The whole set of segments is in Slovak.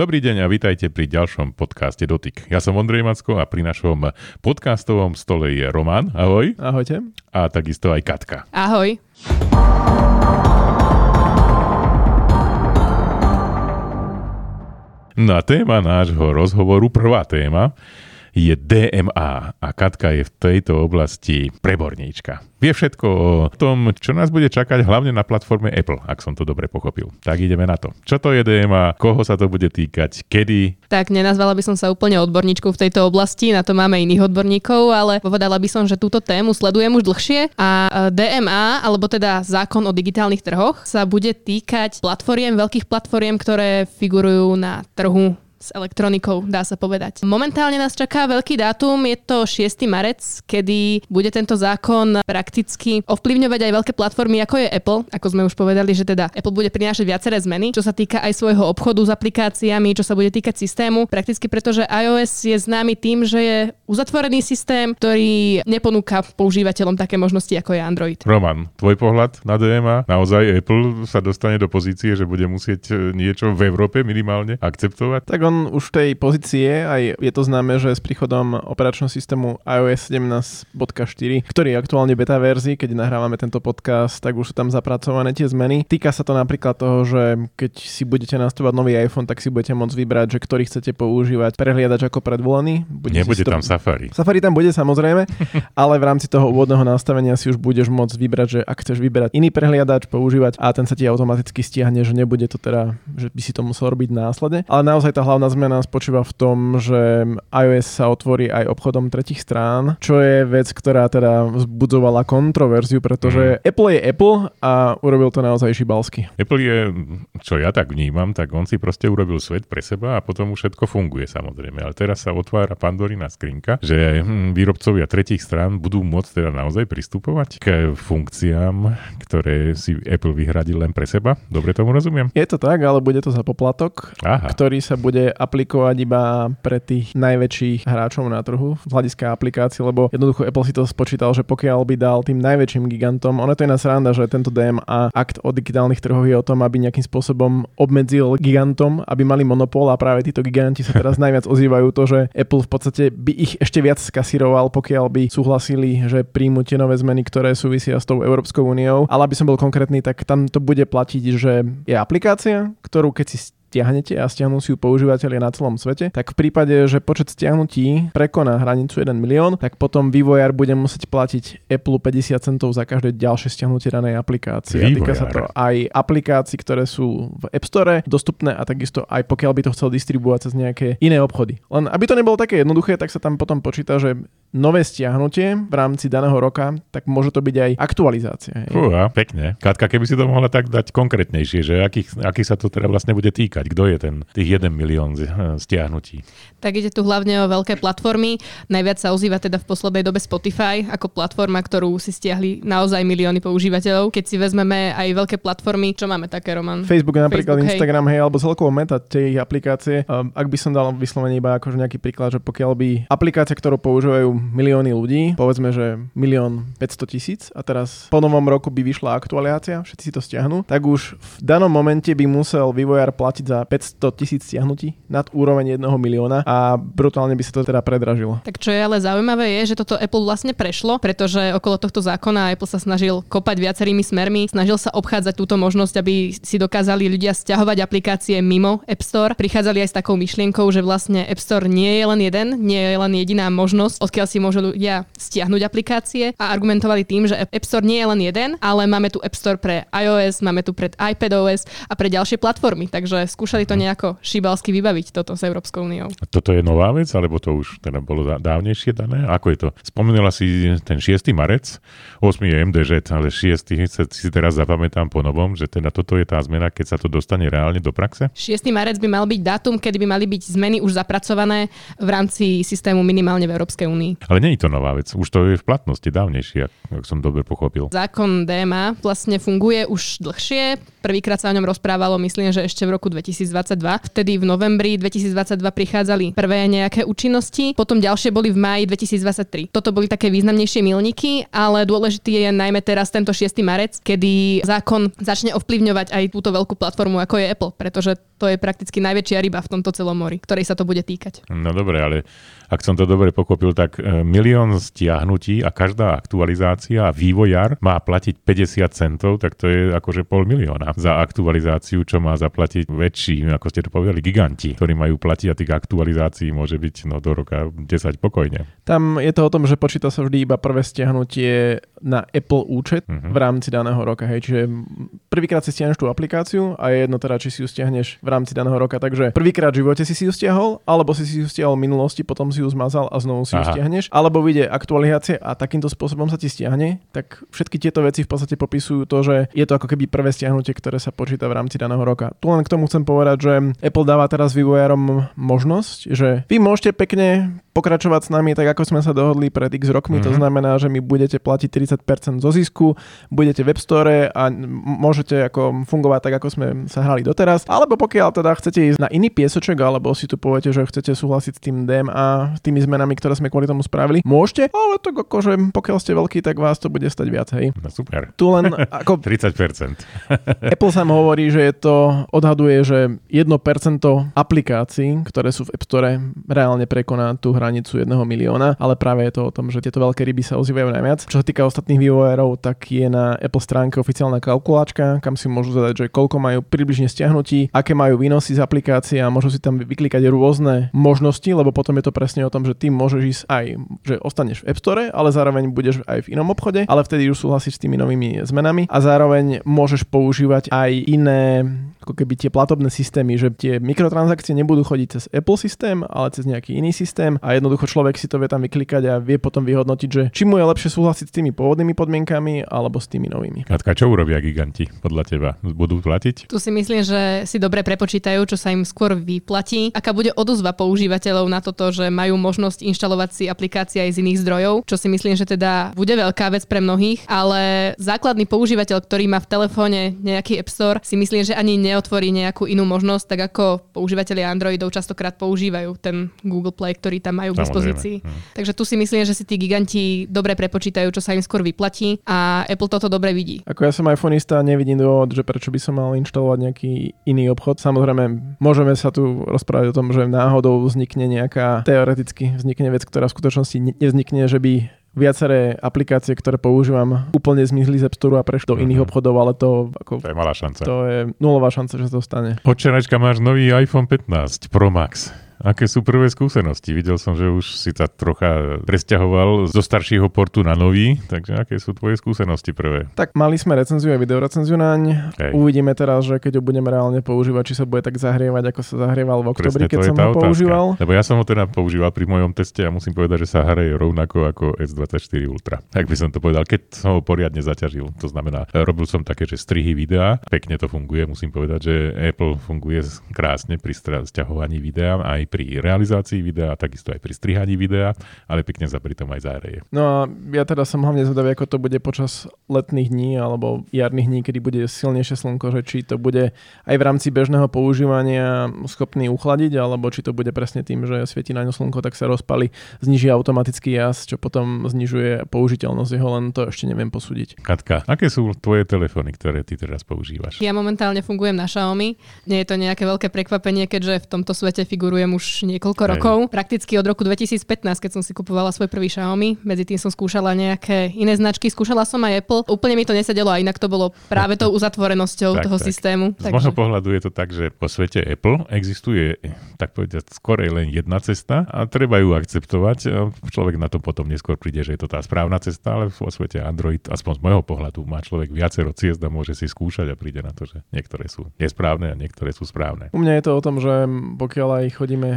Dobrý deň a vítajte pri ďalšom podcaste Dotyk. Ja som Ondrej Macko a pri našom podcastovom stole je Roman. Ahoj. Ahojte. A takisto aj Katka. Ahoj. Na téma nášho rozhovoru, prvá téma, je DMA a Katka je v tejto oblasti preborníčka. Vie všetko o tom, čo nás bude čakať hlavne na platforme Apple, ak som to dobre pochopil. Tak ideme na to. Čo to je DMA, koho sa to bude týkať, kedy? Tak nenazvala by som sa úplne odborníčkou v tejto oblasti, na to máme iných odborníkov, ale povedala by som, že túto tému sledujem už dlhšie a e, DMA, alebo teda zákon o digitálnych trhoch, sa bude týkať platformiem, veľkých platformiem, ktoré figurujú na trhu s elektronikou, dá sa povedať. Momentálne nás čaká veľký dátum, je to 6. marec, kedy bude tento zákon prakticky ovplyvňovať aj veľké platformy, ako je Apple, ako sme už povedali, že teda Apple bude prinášať viaceré zmeny, čo sa týka aj svojho obchodu s aplikáciami, čo sa bude týkať systému, prakticky pretože iOS je známy tým, že je uzatvorený systém, ktorý neponúka používateľom také možnosti, ako je Android. Roman, tvoj pohľad na DMA? Naozaj Apple sa dostane do pozície, že bude musieť e, niečo v Európe minimálne akceptovať? Tak on už tej pozície, aj je to známe, že s príchodom operačného systému iOS 17.4, ktorý je aktuálne beta verzii, keď nahrávame tento podcast, tak už sú tam zapracované tie zmeny. Týka sa to napríklad toho, že keď si budete nastavať nový iPhone, tak si budete môcť vybrať, že ktorý chcete používať prehliadač ako predvolený. Bude Nebude tam to... Safari. Safari tam bude samozrejme, ale v rámci toho úvodného nastavenia si už budeš môcť vybrať, že ak chceš vyberať iný prehliadač, používať a ten sa ti automaticky stiahne, že nebude to teda, že by si to musel robiť následne. Ale naozaj tá hlavná hlavná zmena spočíva v tom, že iOS sa otvorí aj obchodom tretich strán, čo je vec, ktorá teda vzbudzovala kontroverziu, pretože mm. Apple je Apple a urobil to naozaj šibalsky. Apple je, čo ja tak vnímam, tak on si proste urobil svet pre seba a potom už všetko funguje samozrejme. Ale teraz sa otvára pandorina skrinka, že hm, výrobcovia tretich strán budú môcť teda naozaj pristupovať k funkciám, ktoré si Apple vyhradil len pre seba. Dobre tomu rozumiem? Je to tak, ale bude to za poplatok, Aha. ktorý sa bude aplikovať iba pre tých najväčších hráčov na trhu z hľadiska aplikácií, lebo jednoducho Apple si to spočítal, že pokiaľ by dal tým najväčším gigantom, ono to je nás sranda, že tento DMA akt o digitálnych trhoch je o tom, aby nejakým spôsobom obmedzil gigantom, aby mali monopol a práve títo giganti sa teraz najviac ozývajú to, že Apple v podstate by ich ešte viac skasiroval, pokiaľ by súhlasili, že príjmu tie nové zmeny, ktoré súvisia s tou Európskou úniou. Ale aby som bol konkrétny, tak tam to bude platiť, že je aplikácia, ktorú keď si stiahnete a stiahnu si ju používateľia na celom svete, tak v prípade, že počet stiahnutí prekoná hranicu 1 milión, tak potom vývojár bude musieť platiť Apple 50 centov za každé ďalšie stiahnutie danej aplikácie. A týka sa to aj aplikácií, ktoré sú v App Store dostupné a takisto aj pokiaľ by to chcel distribuovať cez nejaké iné obchody. Len aby to nebolo také jednoduché, tak sa tam potom počíta, že nové stiahnutie v rámci daného roka, tak môže to byť aj aktualizácia. Fúha, pekne. Katka, keby si to mohla tak dať konkrétnejšie, že akých, aký sa to teda vlastne bude týkať? Kto je ten, tých 1 milión stiahnutí? Tak ide tu hlavne o veľké platformy. Najviac sa ozýva teda v poslednej dobe Spotify ako platforma, ktorú si stiahli naozaj milióny používateľov. Keď si vezmeme aj veľké platformy, čo máme také, Roman? Facebook napríklad, Facebook, Instagram, hej, alebo celkovo meta tej aplikácie. Um, ak by som dal vyslovene iba akože nejaký príklad, že pokiaľ by aplikácia, ktorú používajú milióny ľudí, povedzme, že milión 500 tisíc a teraz po novom roku by vyšla aktualizácia, všetci si to stiahnu, tak už v danom momente by musel vývojár platiť za 500 tisíc stiahnutí nad úroveň 1 milióna a brutálne by sa to teda predražilo. Tak čo je ale zaujímavé je, že toto Apple vlastne prešlo, pretože okolo tohto zákona Apple sa snažil kopať viacerými smermi, snažil sa obchádzať túto možnosť, aby si dokázali ľudia stiahovať aplikácie mimo App Store. Prichádzali aj s takou myšlienkou, že vlastne App Store nie je len jeden, nie je len jediná možnosť, odkiaľ si môžu ľudia stiahnuť aplikácie a argumentovali tým, že App Store nie je len jeden, ale máme tu App Store pre iOS, máme tu pre iPadOS a pre ďalšie platformy. Takže skúšali to nejako šibalsky vybaviť toto s Európskou úniou. Toto je nová vec, alebo to už teda bolo dávnejšie dané? Ako je to? Spomenula si ten 6. marec, 8. je MDŽ, ale 6. si teraz zapamätám po novom, že teda toto je tá zmena, keď sa to dostane reálne do praxe? 6. marec by mal byť dátum, kedy by mali byť zmeny už zapracované v rámci systému minimálne v Európskej únii. Ale nie je to nová vec, už to je v platnosti dávnejšie, ak som dobre pochopil. Zákon DMA vlastne funguje už dlhšie. Prvýkrát sa o ňom rozprávalo, myslím, že ešte v roku 2022. Vtedy v novembri 2022 prichádzali prvé nejaké účinnosti, potom ďalšie boli v máji 2023. Toto boli také významnejšie milníky, ale dôležitý je najmä teraz tento 6. marec, kedy zákon začne ovplyvňovať aj túto veľkú platformu, ako je Apple, pretože to je prakticky najväčšia ryba v tomto celom mori, ktorej sa to bude týkať. No dobre, ale ak som to dobre pochopil, tak e, milión stiahnutí a každá aktualizácia a vývojár má platiť 50 centov, tak to je akože pol milióna za aktualizáciu, čo má zaplatiť väčší, ako ste to povedali, giganti, ktorí majú platiť a tých aktualizácií môže byť no, do roka 10 pokojne. Tam je to o tom, že počíta sa vždy iba prvé stiahnutie na Apple účet uh-huh. v rámci daného roka. Hej. Čiže prvýkrát si stiahneš tú aplikáciu a je jedno teda, či si ju stiahneš v rámci daného roka. Takže prvýkrát v živote si si ju stiahol, alebo si si ju stiahol v minulosti, potom si ju zmazal a znovu si Aha. ju stiahneš, alebo vyjde aktualizácia a takýmto spôsobom sa ti stiahne, tak všetky tieto veci v podstate popisujú to, že je to ako keby prvé stiahnutie, ktoré sa počíta v rámci daného roka. Tu len k tomu chcem povedať, že Apple dáva teraz vývojárom možnosť, že vy môžete pekne pokračovať s nami tak, ako sme sa dohodli pred x rokmi. Mm-hmm. To mhm. znamená, že my budete platiť 30% zo zisku, budete v App Store a môžete ako fungovať tak, ako sme sa hrali doteraz. Alebo pokiaľ teda chcete ísť na iný piesoček, alebo si tu poviete, že chcete súhlasiť s tým DMA, tými zmenami, ktoré sme kvôli tomu spravili, môžete, ale tak akože pokiaľ ste veľký, tak vás to bude stať viac, hej. No super. Tu len ako... 30%. Apple sa hovorí, že je to, odhaduje, že 1% aplikácií, ktoré sú v App Store, reálne prekoná tú hranicu 1 milióna, ale práve je to o tom, že tieto veľké ryby sa ozývajú najviac. Čo sa týka ostatných vývojárov, tak je na Apple stránke oficiálna kalkulačka, kam si môžu zadať, že koľko majú približne stiahnutí, aké majú výnosy z aplikácie a môžu si tam vyklikať rôzne možnosti, lebo potom je to presne o tom, že ty môžeš ísť aj, že ostaneš v App Store, ale zároveň budeš aj v inom obchode, ale vtedy už súhlasíš s tými novými zmenami a zároveň môžeš používať aj iné ako keby tie platobné systémy, že tie mikrotransakcie nebudú chodiť cez Apple systém, ale cez nejaký iný systém a jednoducho človek si to vie tam vyklikať a vie potom vyhodnotiť, že či mu je lepšie súhlasiť s tými pôvodnými podmienkami alebo s tými novými. Katka, čo urobia giganti podľa teba? Budú platiť? Tu si myslím, že si dobre prepočítajú, čo sa im skôr vyplatí. Aká bude odozva používateľov na toto, že majú možnosť inštalovať si aplikácie aj z iných zdrojov, čo si myslím, že teda bude veľká vec pre mnohých, ale základný používateľ, ktorý má v telefóne nejaký App Store, si myslím, že ani neotvorí nejakú inú možnosť, tak ako používateľia Androidov častokrát používajú ten Google Play, ktorý tam majú k dispozícii. Hm. Takže tu si myslím, že si tí giganti dobre prepočítajú, čo sa im skôr vyplatí a Apple toto dobre vidí. Ako ja som iPhoneista, nevidím dôvod, že prečo by som mal inštalovať nejaký iný obchod. Samozrejme, môžeme sa tu rozprávať o tom, že náhodou vznikne nejaká, teoreticky vznikne vec, ktorá v skutočnosti nevznikne, že by viaceré aplikácie, ktoré používam, úplne zmizli z App Store a prešli do mm-hmm. iných obchodov, ale to, ako, to je malá šanca. To je nulová šanca, že to stane. Počeračka, máš nový iPhone 15 Pro Max. Aké sú prvé skúsenosti? Videl som, že už si sa trocha presťahoval zo staršieho portu na nový, takže aké sú tvoje skúsenosti prvé? Tak mali sme recenziu a videorecenziu naň. Okay. Uvidíme teraz, že keď ho budeme reálne používať, či sa bude tak zahrievať, ako sa zahrieval v oktobri, keď som ho otázka. používal. Lebo ja som ho teda používal pri mojom teste a musím povedať, že sa hraje rovnako ako S24 Ultra. Tak by som to povedal, keď som ho poriadne zaťažil. To znamená, robil som také, že strihy videa, pekne to funguje, musím povedať, že Apple funguje krásne pri stiahovaní videa aj pri realizácii videa, takisto aj pri strihaní videa, ale pekne sa pri tom aj zahreje. No a ja teda som hlavne zvedavý, ako to bude počas letných dní alebo jarných dní, kedy bude silnejšie slnko, že či to bude aj v rámci bežného používania schopný uchladiť, alebo či to bude presne tým, že svieti na ňo slnko, tak sa rozpali, zniží automatický jas, čo potom znižuje použiteľnosť jeho, len to ešte neviem posúdiť. Katka, aké sú tvoje telefóny, ktoré ty teraz používaš? Ja momentálne fungujem na Xiaomi. Nie je to nejaké veľké prekvapenie, keďže v tomto svete figurujem už niekoľko Hej. rokov. Prakticky od roku 2015, keď som si kupovala svoj prvý Xiaomi. Medzi tým som skúšala nejaké iné značky, skúšala som aj Apple. Úplne mi to nesedelo a inak to bolo práve tou uzatvorenosťou tak, toho tak. systému. Z takže... môjho pohľadu je to tak, že po svete Apple existuje, tak povedať, skorej len jedna cesta a treba ju akceptovať. Človek na to potom neskôr príde, že je to tá správna cesta, ale vo svete Android, aspoň z môjho pohľadu, má človek viacero ciest a môže si skúšať a príde na to, že niektoré sú nesprávne a niektoré sú správne. U mňa je to o tom, že pokiaľ aj chodíme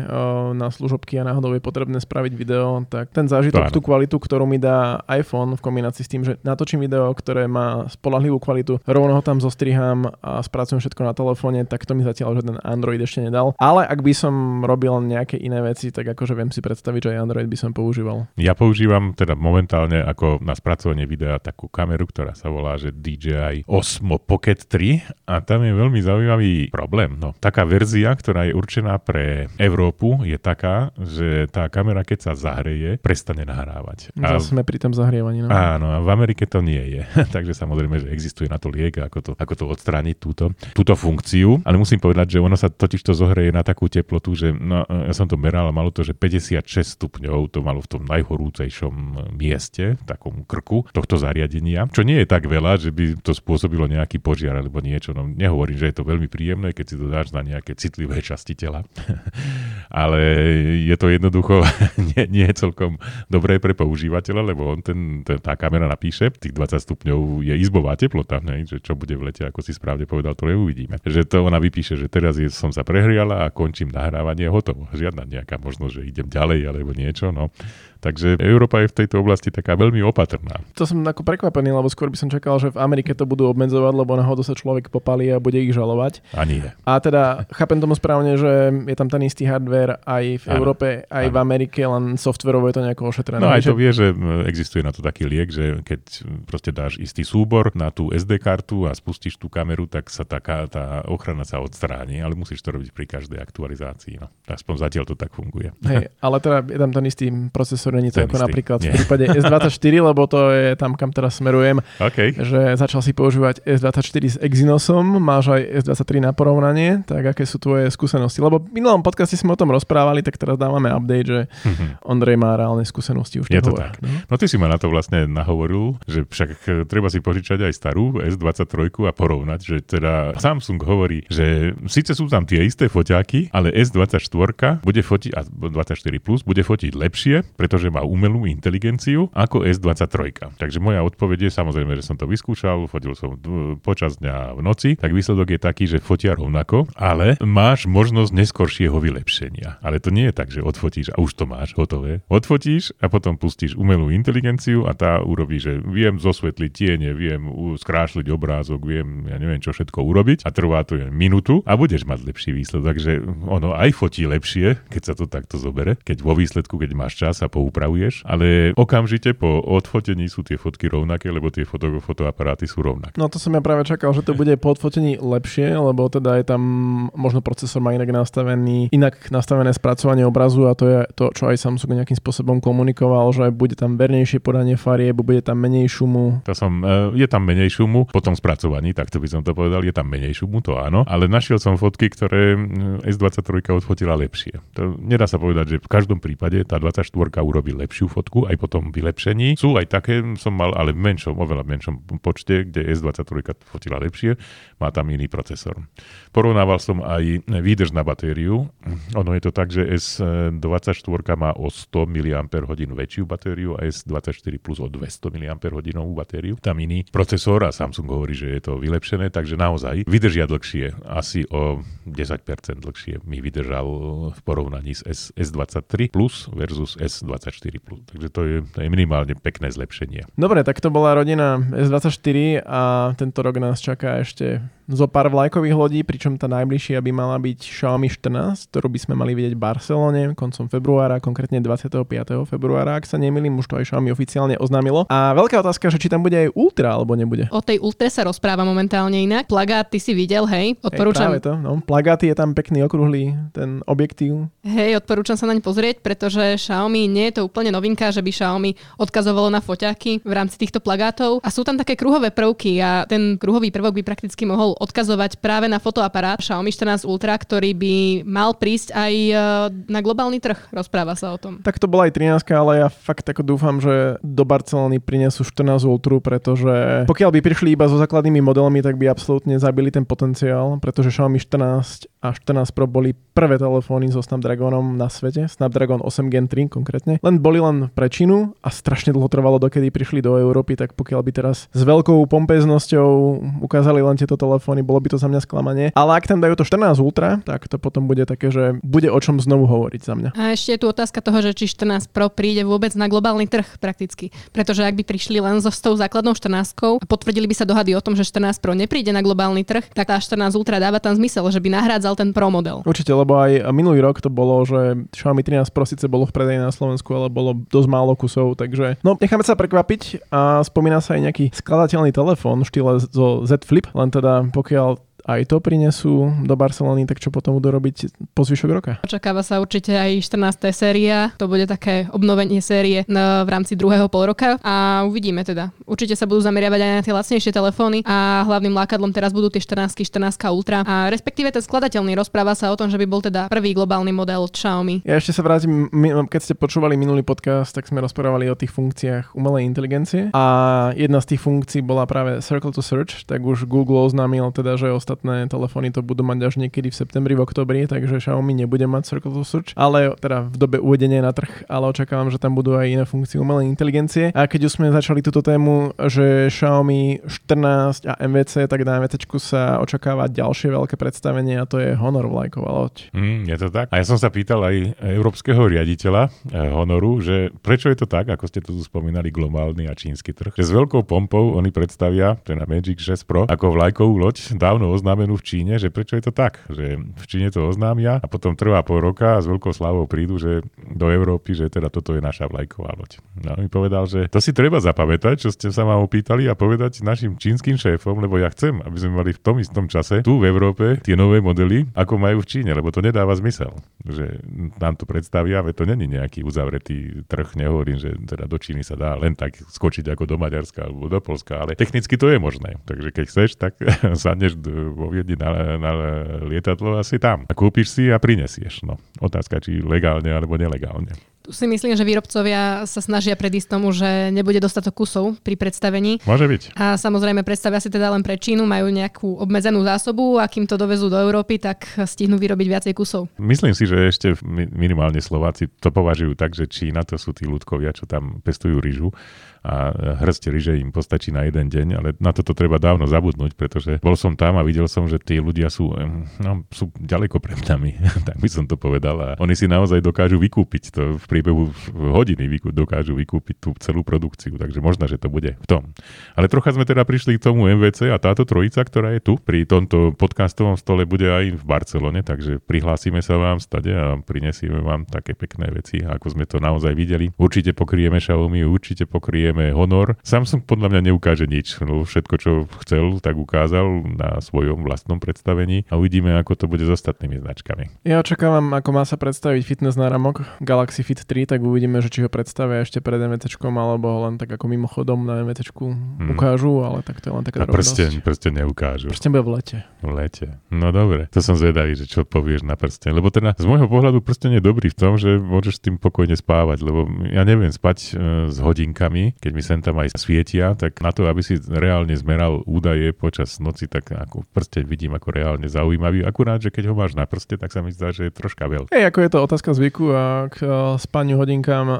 na služobky a náhodou je potrebné spraviť video, tak ten zážitok, tú kvalitu, ktorú mi dá iPhone v kombinácii s tým, že natočím video, ktoré má spolahlivú kvalitu, rovno ho tam zostriham a spracujem všetko na telefóne, tak to mi zatiaľ žiaden Android ešte nedal. Ale ak by som robil nejaké iné veci, tak akože viem si predstaviť, že aj Android by som používal. Ja používam teda momentálne ako na spracovanie videa takú kameru, ktorá sa volá, že DJI Osmo Pocket 3 a tam je veľmi zaujímavý problém. No, taká verzia, ktorá je určená pre Európu, je taká, že tá kamera, keď sa zahreje, prestane nahrávať. A Zase sme pri tom zahrievaní. No. Áno, a v Amerike to nie je. Takže samozrejme, že existuje na to liek, ako to, ako to odstrániť túto, túto funkciu. Ale musím povedať, že ono sa totiž to zohreje na takú teplotu, že no, ja som to meral a malo to, že 56 stupňov to malo v tom najhorúcejšom mieste, v takom krku tohto zariadenia, čo nie je tak veľa, že by to spôsobilo nejaký požiar alebo niečo. No, nehovorím, že je to veľmi príjemné, keď si to dáš na nejaké citlivé časti tela. Ale je to jednoducho nie, nie celkom dobré pre používateľa, lebo on ten, ten, tá kamera napíše, tých 20 stupňov je izbová teplota, ne? že čo bude v lete, ako si správne povedal, to neuvidíme. Že to ona vypíše, že teraz je, som sa prehriala a končím nahrávanie, hotovo. Žiadna nejaká možnosť, že idem ďalej alebo niečo. No. Takže Európa je v tejto oblasti taká veľmi opatrná. To som ako prekvapený, lebo skôr by som čakal, že v Amerike to budú obmedzovať, lebo náhodou sa človek popalí a bude ich žalovať. A nie. A teda chápem tomu správne, že je tam ten istý hardware aj v ano. Európe, aj ano. v Amerike, len softverovo je to nejako ošetrené. No aj to vie, že existuje na to taký liek, že keď proste dáš istý súbor na tú SD kartu a spustíš tú kameru, tak sa taká, tá ochrana sa odstráni, ale musíš to robiť pri každej aktualizácii. No. Aspoň zatiaľ to tak funguje. Hej, ale teda je tam ten istý procesor není to ako napríklad Nie. v prípade S24, lebo to je tam, kam teraz smerujem. Okay. Že začal si používať S24 s Exynosom, máš aj S23 na porovnanie, tak aké sú tvoje skúsenosti? Lebo v minulom podcaste sme o tom rozprávali, tak teraz dávame update, že mm-hmm. Ondrej má reálne skúsenosti už Je to tak. No? no ty si ma na to vlastne nahovoril, že však eh, treba si požičať aj starú S23 a porovnať, že teda Samsung hovorí, že síce sú tam tie isté foťáky, ale S24 bude fotiť, a 24 Plus bude fotiť lepšie, pretože má umelú inteligenciu ako S23. Takže moja odpoveď je samozrejme, že som to vyskúšal, fotil som počas dňa v noci, tak výsledok je taký, že fotia rovnako, ale máš možnosť neskoršieho vylepšenia. Ale to nie je tak, že odfotíš a už to máš hotové. Odfotíš a potom pustíš umelú inteligenciu a tá urobí, že viem zosvetliť tiene, viem skrášliť obrázok, viem, ja neviem čo všetko urobiť a trvá to jen minútu a budeš mať lepší výsledok. Takže ono aj fotí lepšie, keď sa to takto zobere, keď vo výsledku, keď máš čas a poupravuješ, ale okamžite po odfotení sú tie fotky rovnaké, lebo tie foto, fotoaparáty sú rovnaké. No to som ja práve čakal, že to bude po odfotení lepšie, lebo teda je tam možno procesor má inak nastavený, inak nastavené spracovanie obrazu a to je to, čo aj Samsung nejakým spôsobom komunikoval, že bude tam vernejšie podanie farieb, bude tam menej šumu. To som, e, je tam menej šumu po tom spracovaní, tak to by som to povedal, je tam menej šumu, to áno, ale našiel som fotky, ktoré S23 odfotila lepšie. To nedá sa povedať, že v každom prípade tá 24 urobí lepšiu fotku aj po tom vylepšení. Sú aj také, som mal, ale v menšom, oveľa menšom počte, kde S23 fotila lepšie, má tam iný procesor. Porovnával som aj výdrž na batériu. Ono je to tak, že S24 má o 100 mAh väčšiu batériu a S24 Plus o 200 mAh batériu. Tam iný procesor a Samsung hovorí, že je to vylepšené, takže naozaj vydržia dlhšie. Asi o 10% dlhšie mi vydržal v porovnaní s S, S23 Plus versus S24 Plus. Takže to je, to je minimálne pekné zlepšenie. Dobre, tak to bola rodina S24 a tento rok nás čaká ešte zo pár vlajkových lodí, pričom tá najbližšia by mala byť Xiaomi 14, ktorú by sme mali vidieť v Barcelone koncom februára, konkrétne 25. februára, ak sa nemýlim, už to aj Xiaomi oficiálne oznámilo. A veľká otázka, že či tam bude aj Ultra alebo nebude. O tej Ultra sa rozpráva momentálne inak. Plagát ty si videl, hej? Odporúčam. Hej, práve to, no. Plagáty je tam pekný okrúhly ten objektív. Hej, odporúčam sa naň pozrieť, pretože Xiaomi nie je to úplne novinka, že by Xiaomi odkazovalo na foťáky v rámci týchto plagátov. A sú tam také kruhové prvky a ten kruhový prvok by prakticky mohol odkazovať práve na fotoaparát Xiaomi 14 Ultra, ktorý by mal prísť aj e, na globálny trh. Rozpráva sa o tom. Tak to bola aj 13, ale ja fakt ako dúfam, že do Barcelony prinesú 14 Ultra, pretože pokiaľ by prišli iba so základnými modelmi, tak by absolútne zabili ten potenciál, pretože Xiaomi 14 a 14 Pro boli prvé telefóny so Snapdragonom na svete, Snapdragon 8 Gen 3 konkrétne. Len boli len pre Čínu a strašne dlho trvalo, dokedy prišli do Európy, tak pokiaľ by teraz s veľkou pompeznosťou ukázali len tieto telefóny, telefóny, bolo by to za mňa sklamanie. Ale ak tam dajú to 14 Ultra, tak to potom bude také, že bude o čom znovu hovoriť za mňa. A ešte je tu otázka toho, že či 14 Pro príde vôbec na globálny trh prakticky. Pretože ak by prišli len so s tou základnou 14 a potvrdili by sa dohady o tom, že 14 Pro nepríde na globálny trh, tak tá 14 Ultra dáva tam zmysel, že by nahrádzal ten Pro model. Určite, lebo aj minulý rok to bolo, že Xiaomi 13 Pro síce bolo v predaji na Slovensku, ale bolo dosť málo kusov, takže no necháme sa prekvapiť a spomína sa aj nejaký skladateľný telefón štýle zo Z Flip, len teda pokiaľ aj to prinesú do Barcelony, tak čo potom budú robiť po zvyšok roka? Očakáva sa určite aj 14. séria, to bude také obnovenie série v rámci druhého pol roka a uvidíme teda. Určite sa budú zameriavať aj na tie lacnejšie telefóny a hlavným lákadlom teraz budú tie 14, 14 Ultra a respektíve ten skladateľný rozpráva sa o tom, že by bol teda prvý globálny model Xiaomi. Ja ešte sa vrátim, keď ste počúvali minulý podcast, tak sme rozprávali o tých funkciách umelej inteligencie a jedna z tých funkcií bola práve Circle to Search, tak už Google oznámil teda, že ostatné telefóny to budú mať až niekedy v septembri, v oktobri, takže Xiaomi nebude mať Circle to Search, ale teda v dobe uvedenia na trh, ale očakávam, že tam budú aj iné funkcie umelej inteligencie. A keď už sme začali túto tému, že Xiaomi 14 a MVC, tak na MVC sa očakáva ďalšie veľké predstavenie a to je Honor vlajková loď. Mm, je to tak? A ja som sa pýtal aj európskeho riaditeľa eh, Honoru, že prečo je to tak, ako ste tu spomínali, globálny a čínsky trh, že s veľkou pompou oni predstavia, je na Magic 6 Pro, ako vlajkovú loď dávno oznámenú v Číne, že prečo je to tak, že v Číne to oznámia a potom trvá pol roka a s veľkou slávou prídu, že do Európy, že teda toto je naša vlajková loď. No, mi povedal, že to si treba zapamätať, čo ste sa ma opýtali a povedať našim čínskym šéfom, lebo ja chcem, aby sme mali v tom istom čase tu v Európe tie nové modely, ako majú v Číne, lebo to nedáva zmysel. Že nám to predstavia, veď to není nejaký uzavretý trh, nehovorím, že teda do Číny sa dá len tak skočiť ako do Maďarska alebo do Polska, ale technicky to je možné. Takže keď chceš, tak sadneš vo Viedni na, na lietadlo a si tam. A kúpiš si a prinesieš. No, otázka, či legálne alebo nelegálne. Tu si myslím, že výrobcovia sa snažia predísť tomu, že nebude dostatok kusov pri predstavení. Môže byť. A samozrejme predstavia si teda len pre Čínu, majú nejakú obmedzenú zásobu a kým to dovezú do Európy, tak stihnú vyrobiť viacej kusov. Myslím si, že ešte minimálne Slováci to považujú tak, že Čína to sú tí ľudkovia, čo tam pestujú rýžu a hrst ryže im postačí na jeden deň, ale na toto treba dávno zabudnúť, pretože bol som tam a videl som, že tí ľudia sú, no, sú ďaleko pred nami, tak by som to povedal a oni si naozaj dokážu vykúpiť to v priebehu hodiny dokážu vykúpiť tú celú produkciu, takže možno, že to bude v tom. Ale trocha sme teda prišli k tomu MVC a táto trojica, ktorá je tu pri tomto podcastovom stole, bude aj v Barcelone, takže prihlásime sa vám stade a prinesieme vám také pekné veci, ako sme to naozaj videli. Určite pokrieme Xiaomi, určite pokrieme samozrejme Honor. Samsung podľa mňa neukáže nič. No, všetko, čo chcel, tak ukázal na svojom vlastnom predstavení a uvidíme, ako to bude s ostatnými značkami. Ja očakávam, ako má sa predstaviť fitness náramok Galaxy Fit 3, tak uvidíme, že či ho predstavia ešte pred MVC, alebo ho len tak ako mimochodom na MVC hmm. ukážu, ale tak to je len taká prsten, prsten neukážu. Prsten bude v lete. V lete. No dobre, to som zvedavý, že čo povieš na prsten. Lebo teda z môjho pohľadu prsten je dobrý v tom, že môžeš s tým pokojne spávať, lebo ja neviem spať e, s hodinkami, keď mi sem tam aj svietia, tak na to, aby si reálne zmeral údaje počas noci, tak ako prste vidím ako reálne zaujímavý. Akurát, že keď ho máš na prste, tak sa mi zdá, že je troška veľký. Hej, ako je to otázka zvyku a k uh, spaniu hodinkám um,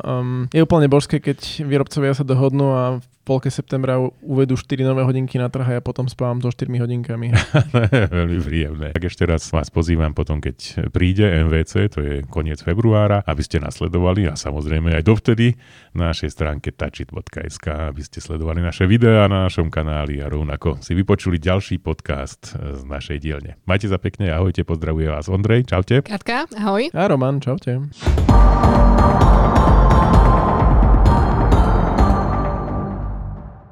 je úplne božské, keď výrobcovia sa dohodnú a polke septembra uvedú 4 nové hodinky na trh a ja potom spávam so 4 hodinkami. Veľmi príjemné. Tak ešte raz vás pozývam potom, keď príde MVC, to je koniec februára, aby ste nasledovali a samozrejme aj dovtedy na našej stránke touchit.sk, aby ste sledovali naše videá na našom kanáli a rovnako si vypočuli ďalší podcast z našej dielne. Majte sa pekne, ahojte, pozdravuje vás Ondrej, čaute. Katka, ahoj. A Roman, čaute.